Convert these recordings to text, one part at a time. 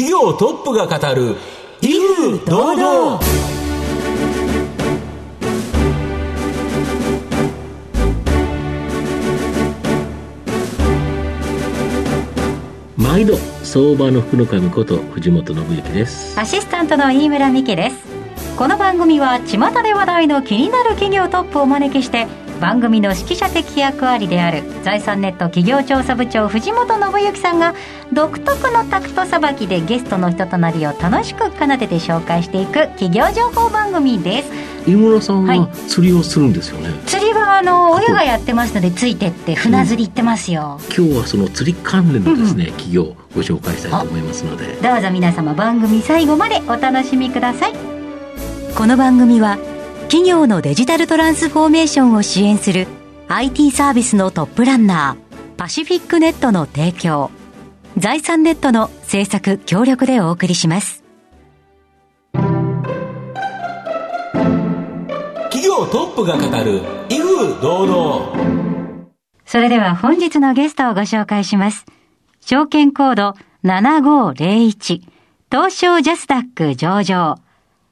企業トップが語る威風堂々。毎度相場の福の神こと藤本信之です。アシスタントの飯村美希です。この番組は巷で話題の気になる企業トップをお招きして番組の指揮者的役割である財産ネット企業調査部長藤本信之さんが独特のタクトさばきでゲストの人となりを楽しく奏でて紹介していく企業情報番組です。飯村さんは釣りをするんですよね、はい、釣りはあの親がやってますのでついてって船釣り行ってますよ、うん、今日はその釣り関連のですね、うん、企業をご紹介したいと思いますので。どうぞ皆様番組最後までお楽しみください。この番組は企業のデジタルトランスフォーメーションを支援する IT サービスのトップランナーパシフィックネットの提供。財産ネットの制作協力でお送りします。企業トップが語る威風堂々。それでは本日のゲストをご紹介します。証券コード7501東証ジャスダック上場。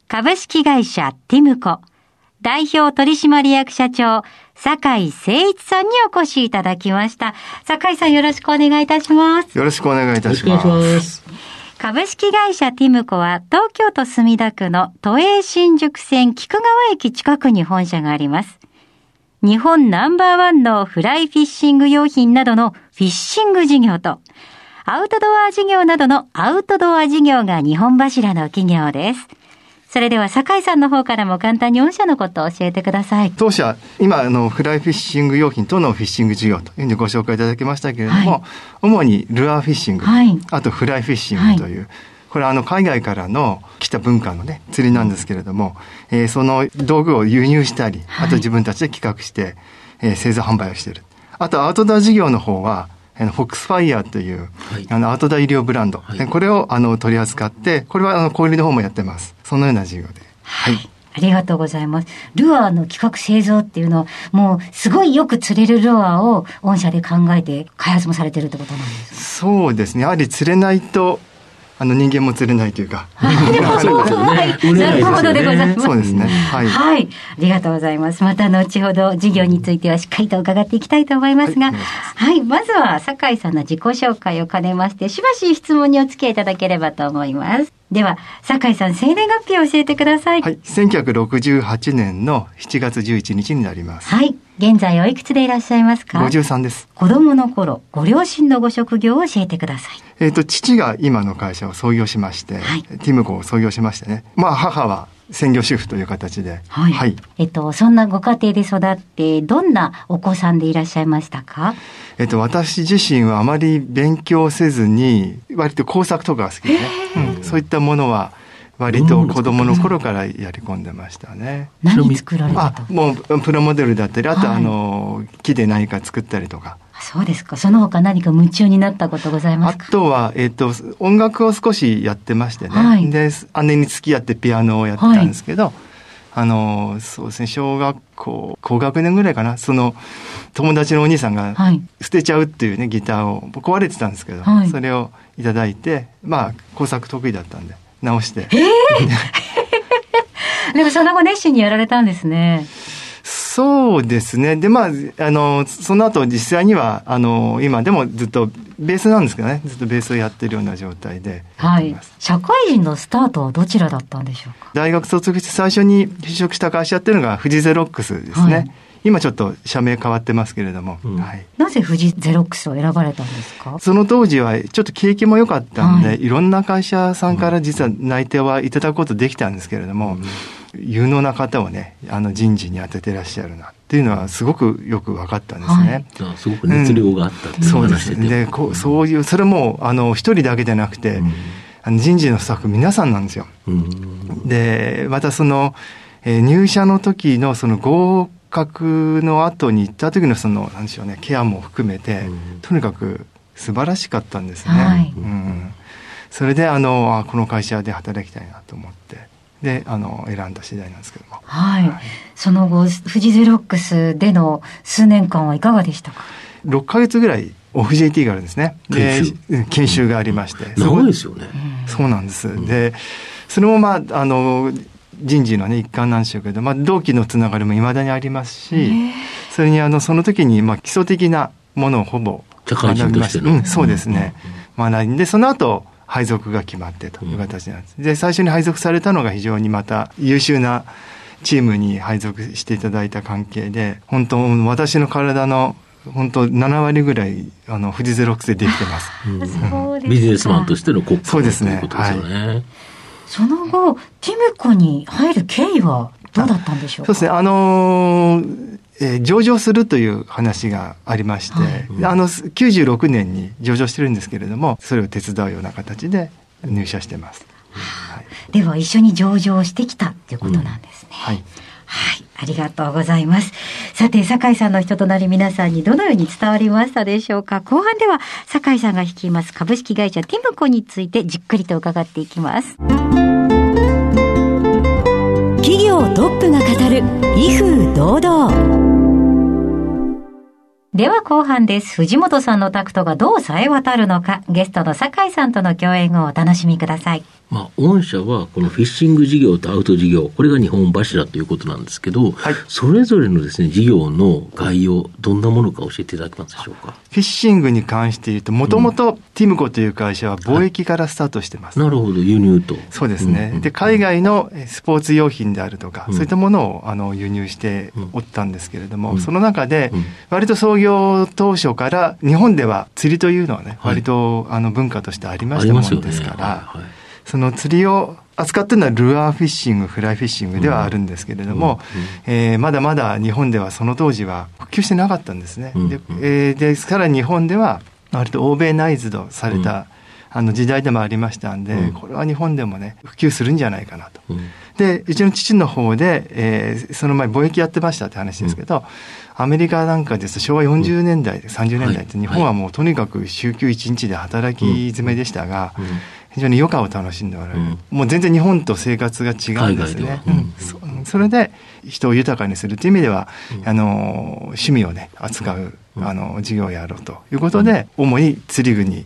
株式会社ティムコ代表取締役社長、酒井誠一さんにお越しいただきました。酒井さんよろしくお願いいたします。よろしくお願いいたします。株式会社ティムコは東京都墨田区の都営新宿線菊川駅近くに本社があります。日本ナンバーワンのフライフィッシング用品などのフィッシング事業と、アウトドア事業などのアウトドア事業が日本柱の企業です。それでは酒井さんの方からも簡単に御社のことを教えてください。当社、今、あの、フライフィッシング用品とのフィッシング事業というふうにご紹介いただきましたけれども、はい、主にルアーフィッシング、はい、あとフライフィッシングという、はい、これはあの海外からの来た文化のね、釣りなんですけれども、えー、その道具を輸入したり、あと自分たちで企画して、えー、製造販売をしている。あとアウトドア事業の方は、フォックスファイヤーという、はい、あの、アウトドア衣料ブランド。はい、これを、あの、取り扱って、これは、あの、小売りの方もやってます。そのような事業で。はい。ありがとうございます。ルアーの企画製造っていうのは、もうすごいよく釣れるルアーを御社で考えて開発もされてるってことなんですか？そうですね。やはり釣れないとあの人間も釣れないというか。なるほどでございます。そうですね。はい。はい。ありがとうございます。また後ほど事業についてはしっかりと伺っていきたいと思いますが、はい、まずは酒井さんの自己紹介を兼ねまして、しばし質問にお付き合いいただければと思います。では、酒井さん、生年月日を教えてください。はい。1968年の7月11日になります。はい。現在おいくつでいらっしゃいますか ?53 です。子供の頃、ご両親のご職業を教えてください。えっ、と、父が今の会社を創業しまして、はい、ティムコを創業しましてね。まあ、母は専業主婦という形で。はい。はい、えっと、そんなご家庭で育って、どんなお子さんでいらっしゃいましたか？えっと、私自身はあまり勉強せずに、割と工作とかが好きでね。うん、そういったものは、割と子供の頃からやり込んでましたね。何作られた？あ、もうプラモデルだったり、あとあの、木で何か作ったりとか。そうですか。その他何か夢中になったことございますか？あとは、えっ、と、音楽を少しやってましてね。はい、で、姉に付き合ってピアノをやってたんですけど、はい、あの、そうですね、小学校、高学年ぐらいかな、その、友達のお兄さんが捨てちゃうっていうね、ギターを、壊れてたんですけど、はい、それをいただいて、まあ、工作得意だったんで。直して。えー、でもその後熱心にやられたんですね。そうですね。で、まあ、あの、その後実際には、あの、今でもずっとベースなんですけどね、ずっとベースをやってるような状態で。はい。社会人のスタートはどちらだったんでしょうか？大学卒業して最初に就職した会社っていうのが富士ゼロックスですね。はい。今ちょっと社名変わってますけれども、うん、はい、なぜ富士ゼロックスを選ばれたんですか？その当時はちょっと景気も良かったんで、はい、いろんな会社さんから実は内定はいただくことできたんですけれども、うん有能な方をね、あの人事に当ててらっしゃるなっていうのはすごくよく分かったんですね。はい、すごく熱量があったっていうそうですでこう、そういう、それも、あの、一人だけじゃなくて、うん、あの人事のスタッフ皆さんなんですよ。うん、で、またその、えー、入社の時のその合格の後に行った時のその、なんでしょうね、ケアも含めて、とにかく素晴らしかったんですね。はい、うん、それで、あの、あこの会社で働きたいなと思って。で、あの、選んだ次第なんですけども。はい。はい、その後、富士ゼロックスでの数年間はいかがでしたか ?6 ヶ月ぐらいオフ JT があるんですね。研修研修がありまして。長いですよね。そうなんです。で、それもまあ、あの、人事のね、一環なんでしょうけど、まあ、同期のつながりも未だにありますし、それにあの、その時に、まあ、基礎的なものをほぼ学びました。うん、そうですね。学んで、その後、配属が決まってという形なんです。で、最初に配属されたのが非常にまた優秀なチームに配属していただいた関係で、本当、私の体の本当7割ぐらいあの富士ゼロックスでできてます。うん、ビジネスマンとしての国家そうですね。はい、その後、ティムコに入る経緯はどうだったんでしょうそうですね。あのーえー、上場するという話がありまして、はい、あの96年に上場してるんですけれどもそれを手伝うような形で入社してます、はい、では一緒に上場してきたということなんですね、うん、はいはい。ありがとうございます。さて、酒井さんの人となり皆さんにどのように伝わりましたでしょうか？後半では、酒井さんが率います株式会社ティムコについてじっくりと伺っていきます。企業トップが語る、威風堂々。では後半です。藤本さんのタクトがどう冴え渡るのか、ゲストの酒井さんとの共演をお楽しみください。まあ、御社はこのフィッシング事業とアウト事業、これが日本柱ということなんですけど、はい、それぞれのですね、事業の概要、どんなものか教えていただけますでしょうか？フィッシングに関して言うと、もともとティムコという会社は貿易からスタートしてます。はい、なるほど、輸入と。そうですね。うんうん、で、海外のスポーツ用品であるとか、うん、そういったものをあの輸入しておったんですけれども、うん、その中で、割と創業当初から日本では釣りというのはね、割とあの文化としてありましたものですから、はいはいその釣りを扱ってるのはルアーフィッシング、フライフィッシングではあるんですけれども、うんえー、まだまだ日本ではその当時は普及してなかったんですね。うん、でえー、ですから日本では割と欧米ナイズドされた、あの時代でもありましたんで、これは日本でもね、普及するんじゃないかなと。で、うちの父の方で、えー、その前貿易やってましたって話ですけど、アメリカなんかですと昭和40年代、30年代って日本はもうとにかく週休1日で働き詰めでしたが、非常に余暇を楽しんでおられる、うん、もう全然日本と生活が違うんですね、うん、それで人を豊かにするという意味では、うん、あの趣味をね扱う、あの事業をやろうということで、主に釣り具に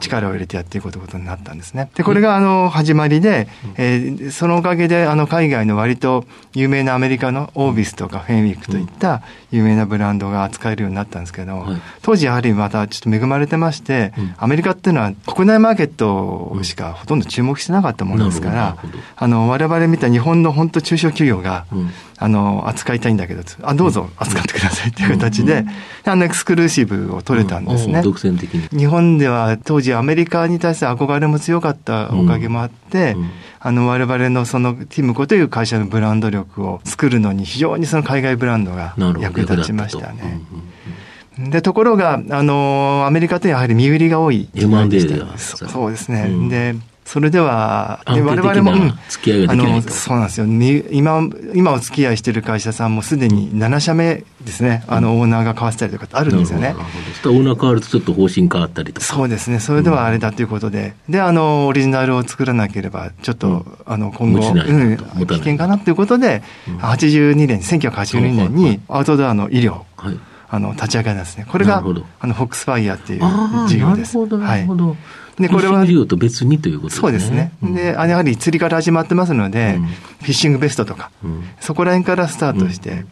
力を入れてやっていこうということになったんですね。で、これがあの始まりで、えー、そのおかげであの海外の割と有名なアメリカのオービスとかフェンウィークといった有名なブランドが扱えるようになったんですけど、当時やはりまたちょっと恵まれてまして、アメリカっていうのは国内マーケットしかほとんど注目してなかったものですから、あの我々見た日本の本当中小企業が、あの、扱いたいんだけど、あ、どうぞ扱ってくださいっていう形で、あの、エクスクルーシブを取れたんですね。独占的に。日本では当時アメリカに対する憧れも強かったおかげもあって、あの、我々のそのティムコという会社のブランド力を作るのに非常にその海外ブランドが役立ちましたね。で、ところが、あの、アメリカってやはり身売りが多い。そうですね。うん、で、それでは、我々も、付き合いができないそうなんですよ。今、今お付き合いしている会社さんもすでに7社目ですね、あの、オーナーが変わってたりとかあるんですよね。オーナー変わるとちょっと方針変わったりとか。そうですね。それではあれだということで、で、あの、オリジナルを作らなければ、ちょっと、あの、今後、うん、危険かなということで、82年、1982年にアウトドアの医療、はい。あの立ち上げなんですね。これがあのフォックスファイヤーっていう事業です。なるほど、なるほど。はいで、これは。事業と別にということですね。そうですね。で、やはり釣りから始まってますので、フィッシングベストとか、そこら辺からスタートして、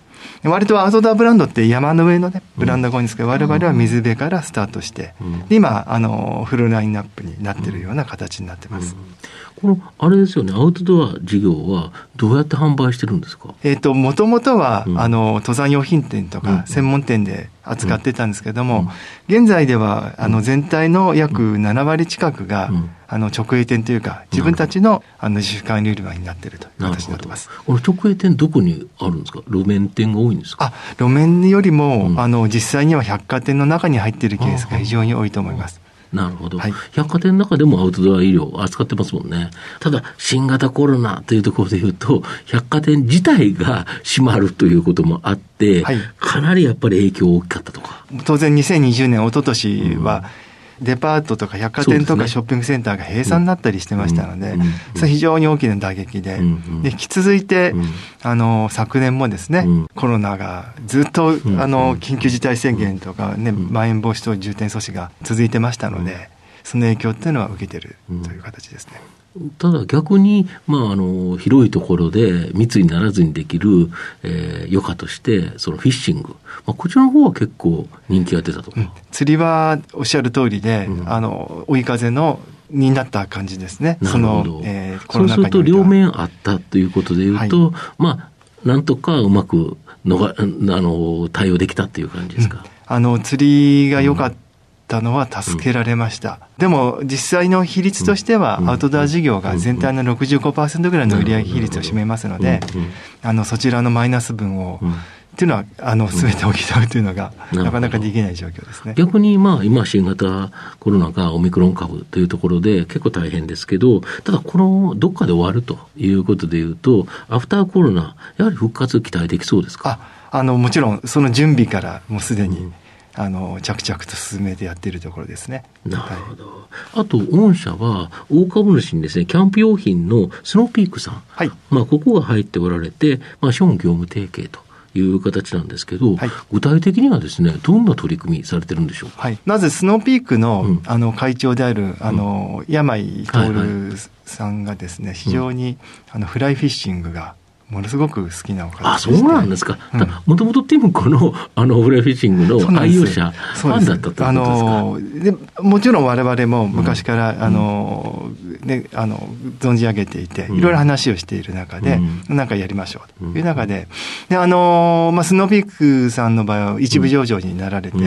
割とアウトドアブランドって山の上のね、ブランドが多いんですけど、我々は水辺からスタートして、今、あの、フルラインナップになってるような形になってます。この、あれですよね、アウトドア事業はどうやって販売してるんですか？えっ、と、もともとは、あの、登山用品店とか、専門店で扱ってたんですけども、現在では、あの、全体の約7割近くが、あの直営店というか、自分たちのあの自主管理売り場になっているという形になってます。この直営店、どこにあるんですか、路面店が多いんですか？あ路面よりも、うん、あの実際には百貨店の中に入っているケースが非常に多いと思います。なるほど、はい、百貨店の中でもアウトドア医療を扱ってますもんね。ただ、新型コロナというところでいうと、百貨店自体が閉まるということもあって、はい、かなりやっぱり影響大きかったとか。当然2020年、一昨年は、デパートとか百貨店とかショッピングセンターが閉鎖になったりしてましたので、それ非常に大きな打撃で、で引き続いて、あの昨年もですね、コロナがずっとあの緊急事態宣言とかね、まん延防止等重点措置が続いてましたので、その影響っていうのは受けてるという形ですね。ただ逆に、まあ、あの広いところで密にならずにできる、えー、余暇としてそのフィッシング、まあ、こちらの方は結構人気が出たと、うん、釣りはおっしゃる通りで、うん、あの追い風のになった感じですね。なるほど。えー、そうすると両面あったということでいうと、はい、まあ、なんとかうまくのがあの対応できたっていう感じですか。うん、あの釣りが良かったたのは助けられました。でも実際の比率としてはアウトドア事業が全体の65%ぐらいの売上比率を占めますので、あのそちらのマイナス分を、っていうのは、あの、すべて補うというのが、なかなかできない状況ですね。逆に、まあ、今、新型コロナがオミクロン株というところで、結構大変ですけど、ただ、この、どっかで終わるということでいうと、アフターコロナ、やはり復活期待できそうですか？ああの、もちろん、その準備から、もうすでに、あの着々と進めてやっているところですね。なるほど。はい、あと御社は大株主にですねキャンプ用品のスノーピークさん、はい、まあここが入っておられて、まあ資本業務提携と。いう形なんですけど、はい、具体的にはですね、どんな取り組みされてるんでしょうか？はい、まず、スノーピークの、うん、あの会長である、あの、うん、山井徹さんがですね、非常に、あのフライフィッシングがものすごく好きなお方あそうなんですか、もともとティムコのあのフライフィッシングの愛用者、ファンだったということですか？あのでもちろんわれわれも昔から、うん、あのね、あの存じ上げていて、いろいろ話をしている中で、うん、なんかやりましょうという中で、であのまあ、スノーピークさんの場合は一部上場になられて、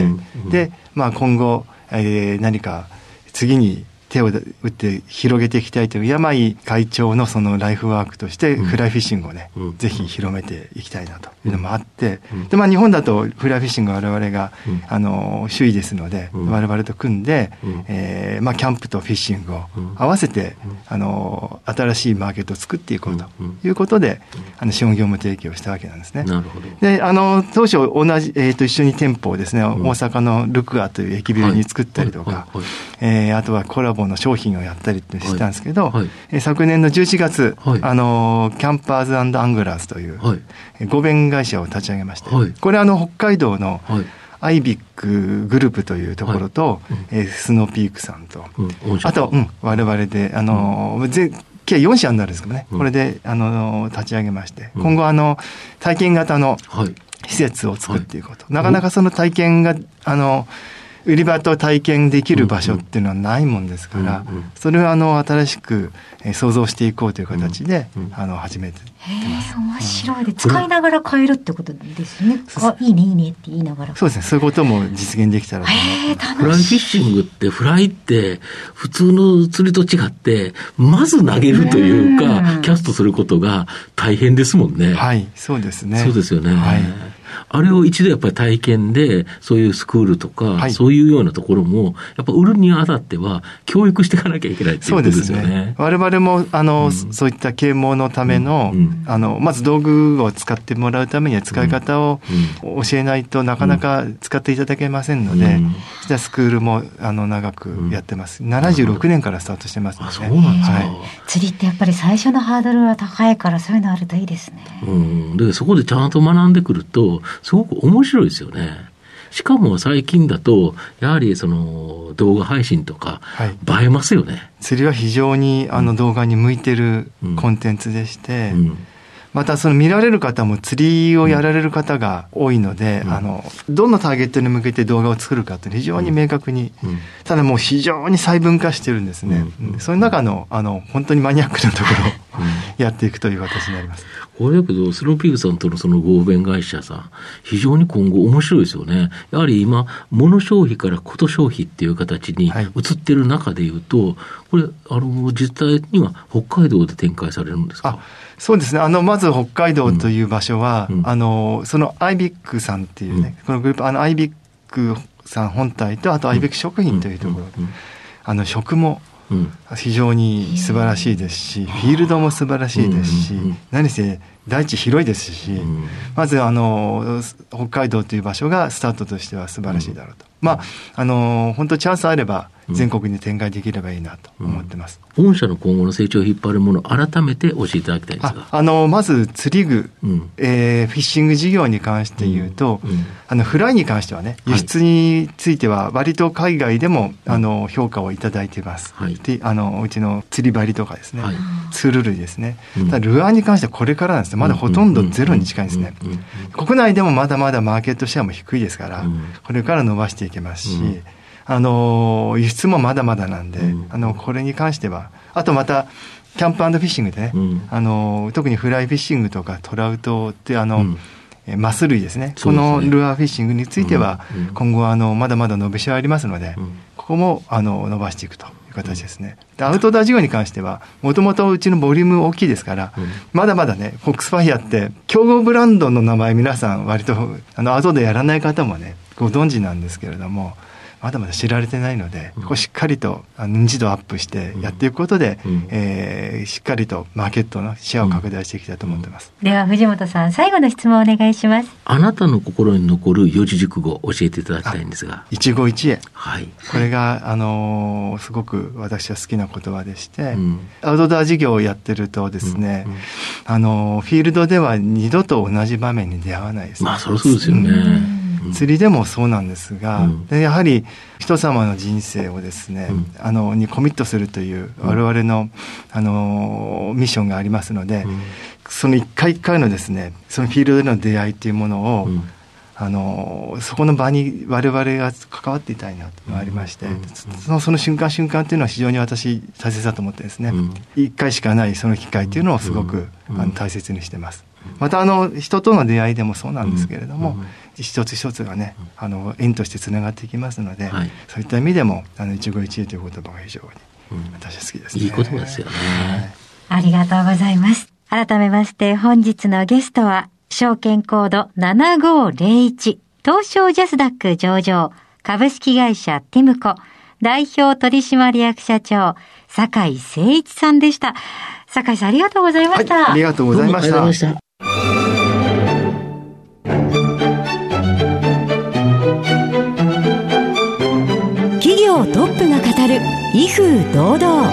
で、まあ、今後、えー、何か次に手を打って広げていきたいという山井会長のそのライフワークとしてフライフィッシングをね、うん、ぜひ広めていきたいなというのもあって、うん、でまあ、日本だとフライフィッシング我々が、うん、あの首位ですので、我々と組んで、うん、えー、まあ、キャンプとフィッシングを合わせて、あの新しいマーケットを作っていこうということで、あの資本業務提供をしたわけなんですね。なるほど。であの当初同じ、えー、と一緒に店舗をですね、大阪のルクアという駅ビルに作ったりとか、えー、あとはコラボの商品をやったりってしたんですけど、はい。はい、昨年の11月、はい、あのキャンパーズアングラーズという、はい、合弁会社を立ち上げまして、これあの北海道の、アイビックグループというところと、はい。うん、えー、スノーピークさんと、うん、あと、うん、我々で、あの、うん、計4社になるんですけどね、これで、あの、立ち上げまして、今後、あの、体験型の施設を作っていこうと。なかなかその体験が、あの、売り場と体験できる場所っていうのはないもんですから、それをあの新しく想像していこうという形で、あの始めてます。面白いで、使いながら変えるってことですね。あ、いいねいいねって言いながら。そうですね。そういうことも実現できたらとフライフィッシングってフライって普通の釣りと違って、まず投げるというか、キャストすることが大変ですもんね。はい、そうですね。そうですよね。はい。あれを一度やっぱり体験で、そういうスクールとか、はい、そういうようなところも、やっぱ売るにあたっては、教育していかなきゃいけないっていうことですよね。ね我々も、あの、うん、そういった啓蒙のための、うん、あの、まず道具を使ってもらうためには使い方を教えないとなかなか使っていただけませんので、うん、じゃスクールも、あの、長くやってます。76年からスタートしてますので。そうなんですか、はい、釣りってやっぱり最初のハードルは高いから、そういうのあるといいですね。うん。で、そこでちゃんと学んでくると、すごく面白いですよね。しかも最近だと、やはりその動画配信とか、映えますよね、はい、釣りは非常にあの動画に向いてるコンテンツでして、うん。うんまたその見られる方も釣りをやられる方が多いので、うん、あのどのターゲットに向けて動画を作るかって非常に明確に、うん、ただもう非常に細分化してるんですね、うん、その中のあの本当にマニアックなところ。をやっていくという形になります。これだけど、スローピークさんとのその合弁会社さん、非常に今後面白いですよね。やはり今、物消費からこと消費っていう形に移ってる中でいうと、はい、これ、あの、実際には北海道で展開されるんですか？そうですね。あの、まず北海道という場所は、うん、あの、そのアイビックさんっていうね、うん、このグループ、あの、アイビックさん本体と、あとアイビック食品というところ、あの、食も、非常に素晴らしいですし、フィールドも素晴らしいですし、何せ大地広いですし、うん、まずあの北海道という場所がスタートとしては素晴らしいだろうと。まあ、あの本当チャンスあれば全国に展開できればいいなと思ってます、うん、御社の今後の成長を引っ張るもの改めて教えていただきたいんですが。あのまず釣り具、うん、えー、フィッシング事業に関して言うと、うん。うん、あのフライに関してはね輸出については割と海外でも、あの評価をいただいています、はい、であのうちの釣り針とかですね、はい、ツール類ですね、ただルアーに関してはこれからなんですまだほとんどゼロに近いんですね。国内でもまだまだマーケットシェアも低いですから、これから伸ばしていけますし、あの輸出もまだまだなんで、うん、あのこれに関してはあとまたキャンプフィッシングでね、うん、あの特にフライフィッシングとかトラウトってあの、うん。マス類ですね、このルアーフィッシングについては、今後あの、まだまだ伸びしろありますので、ここもあの伸ばしていくという形ですね。アウトドア事業に関しては、もともとうちのボリューム大きいですから、まだまだね、フォックスファイアって、競合ブランドの名前、皆さん、割とあのアウトドアやらない方もね、ご存知なんですけれども、まだまだ知られてないので、ここしっかりと認知度アップしてやっていくことで、うん、えー、しっかりとマーケットのシェアを拡大していきたいと思ってます、うん、では藤本さん最後の質問をお願いします。あなたの心に残る四字熟語教えていただきたいんですが。一期一会。はい。これがあのー、すごく私は好きな言葉でして、うん、アウトドア事業をやってるとですね、あのー、フィールドでは二度と同じ場面に出会わないです、ね、まあそりゃそうですよね、釣りでもそうなんですが、でやはり人様の人生をですね、あのにコミットするという我々のあのミッションがありますので、その一回一回のですねそのフィールドでの出会いっていうものを、あのそこの場に我々が関わっていたいなというのがありまして、そのその瞬間瞬間っていうのは非常に私大切だと思ってですね、一回しかないその機会っていうのをすごく、あの大切にしてます。またあの人との出会いでもそうなんですけれども、一つ一つがねあの縁としてつながっていきますので、はい、そういった意味でもあの一期一会という言葉が非常に私は好きです、ね。いい言葉ですよね、はい、ありがとうございます。改めまして本日のゲストは証券コード7501東証ジャスダック上場株式会社ティムコ代表取締役社長酒井誠一さんでした。酒井さんありがとうございました、はい、ありがとうございましたトップが語る威風堂々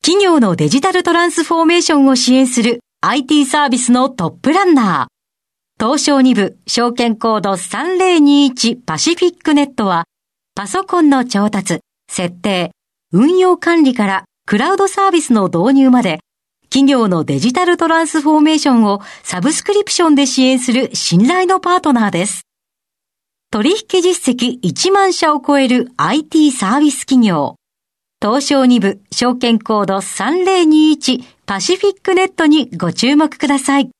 企業のデジタルトランスフォーメーションを支援する IT サービスのトップランナー。東証2部証券コード3021パシフィックネットはパソコンの調達、設定、運用管理からクラウドサービスの導入まで企業のデジタルトランスフォーメーションをサブスクリプションで支援する信頼のパートナーです。取引実績1万社を超える IT サービス企業。東証2部証券コード3021パシフィックネットにご注目ください。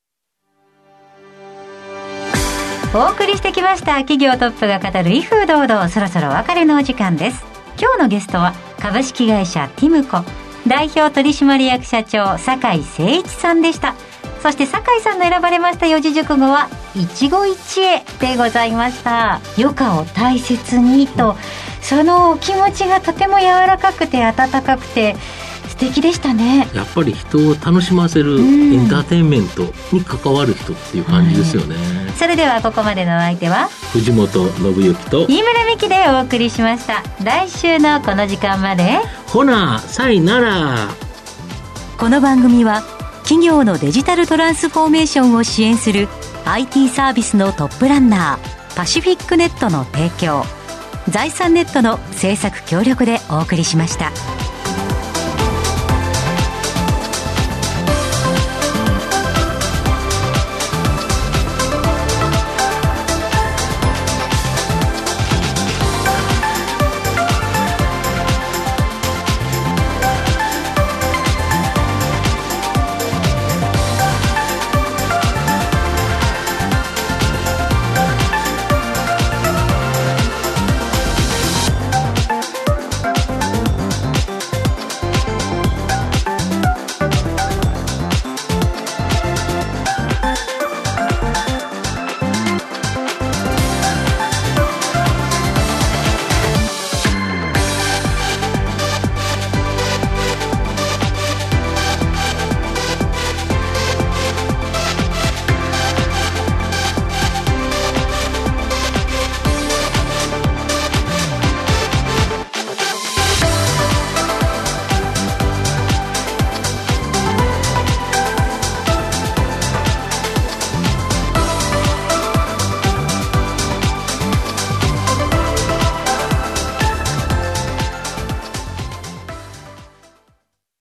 お送りしてきました企業トップが語る威風堂々そろそろお別れのお時間です。今日のゲストは株式会社ティムコ代表取締役社長酒井誠一さんでした。そして酒井さんの選ばれました四字熟語は一期一会でございました。余暇を大切にと、そのお気持ちがとても柔らかくて温かくて敵でしたね。やっぱり人を楽しませるエンターテインメントに関わる人っていう感じですよね、はい、それではここまでのお相手は藤本信之と飯村美希でお送りしました。来週のこの時間までほなさいならこの番組は企業のデジタルトランスフォーメーションを支援する IT サービスのトップランナーパシフィックネットの提供財産ネットの制作協力でお送りしました。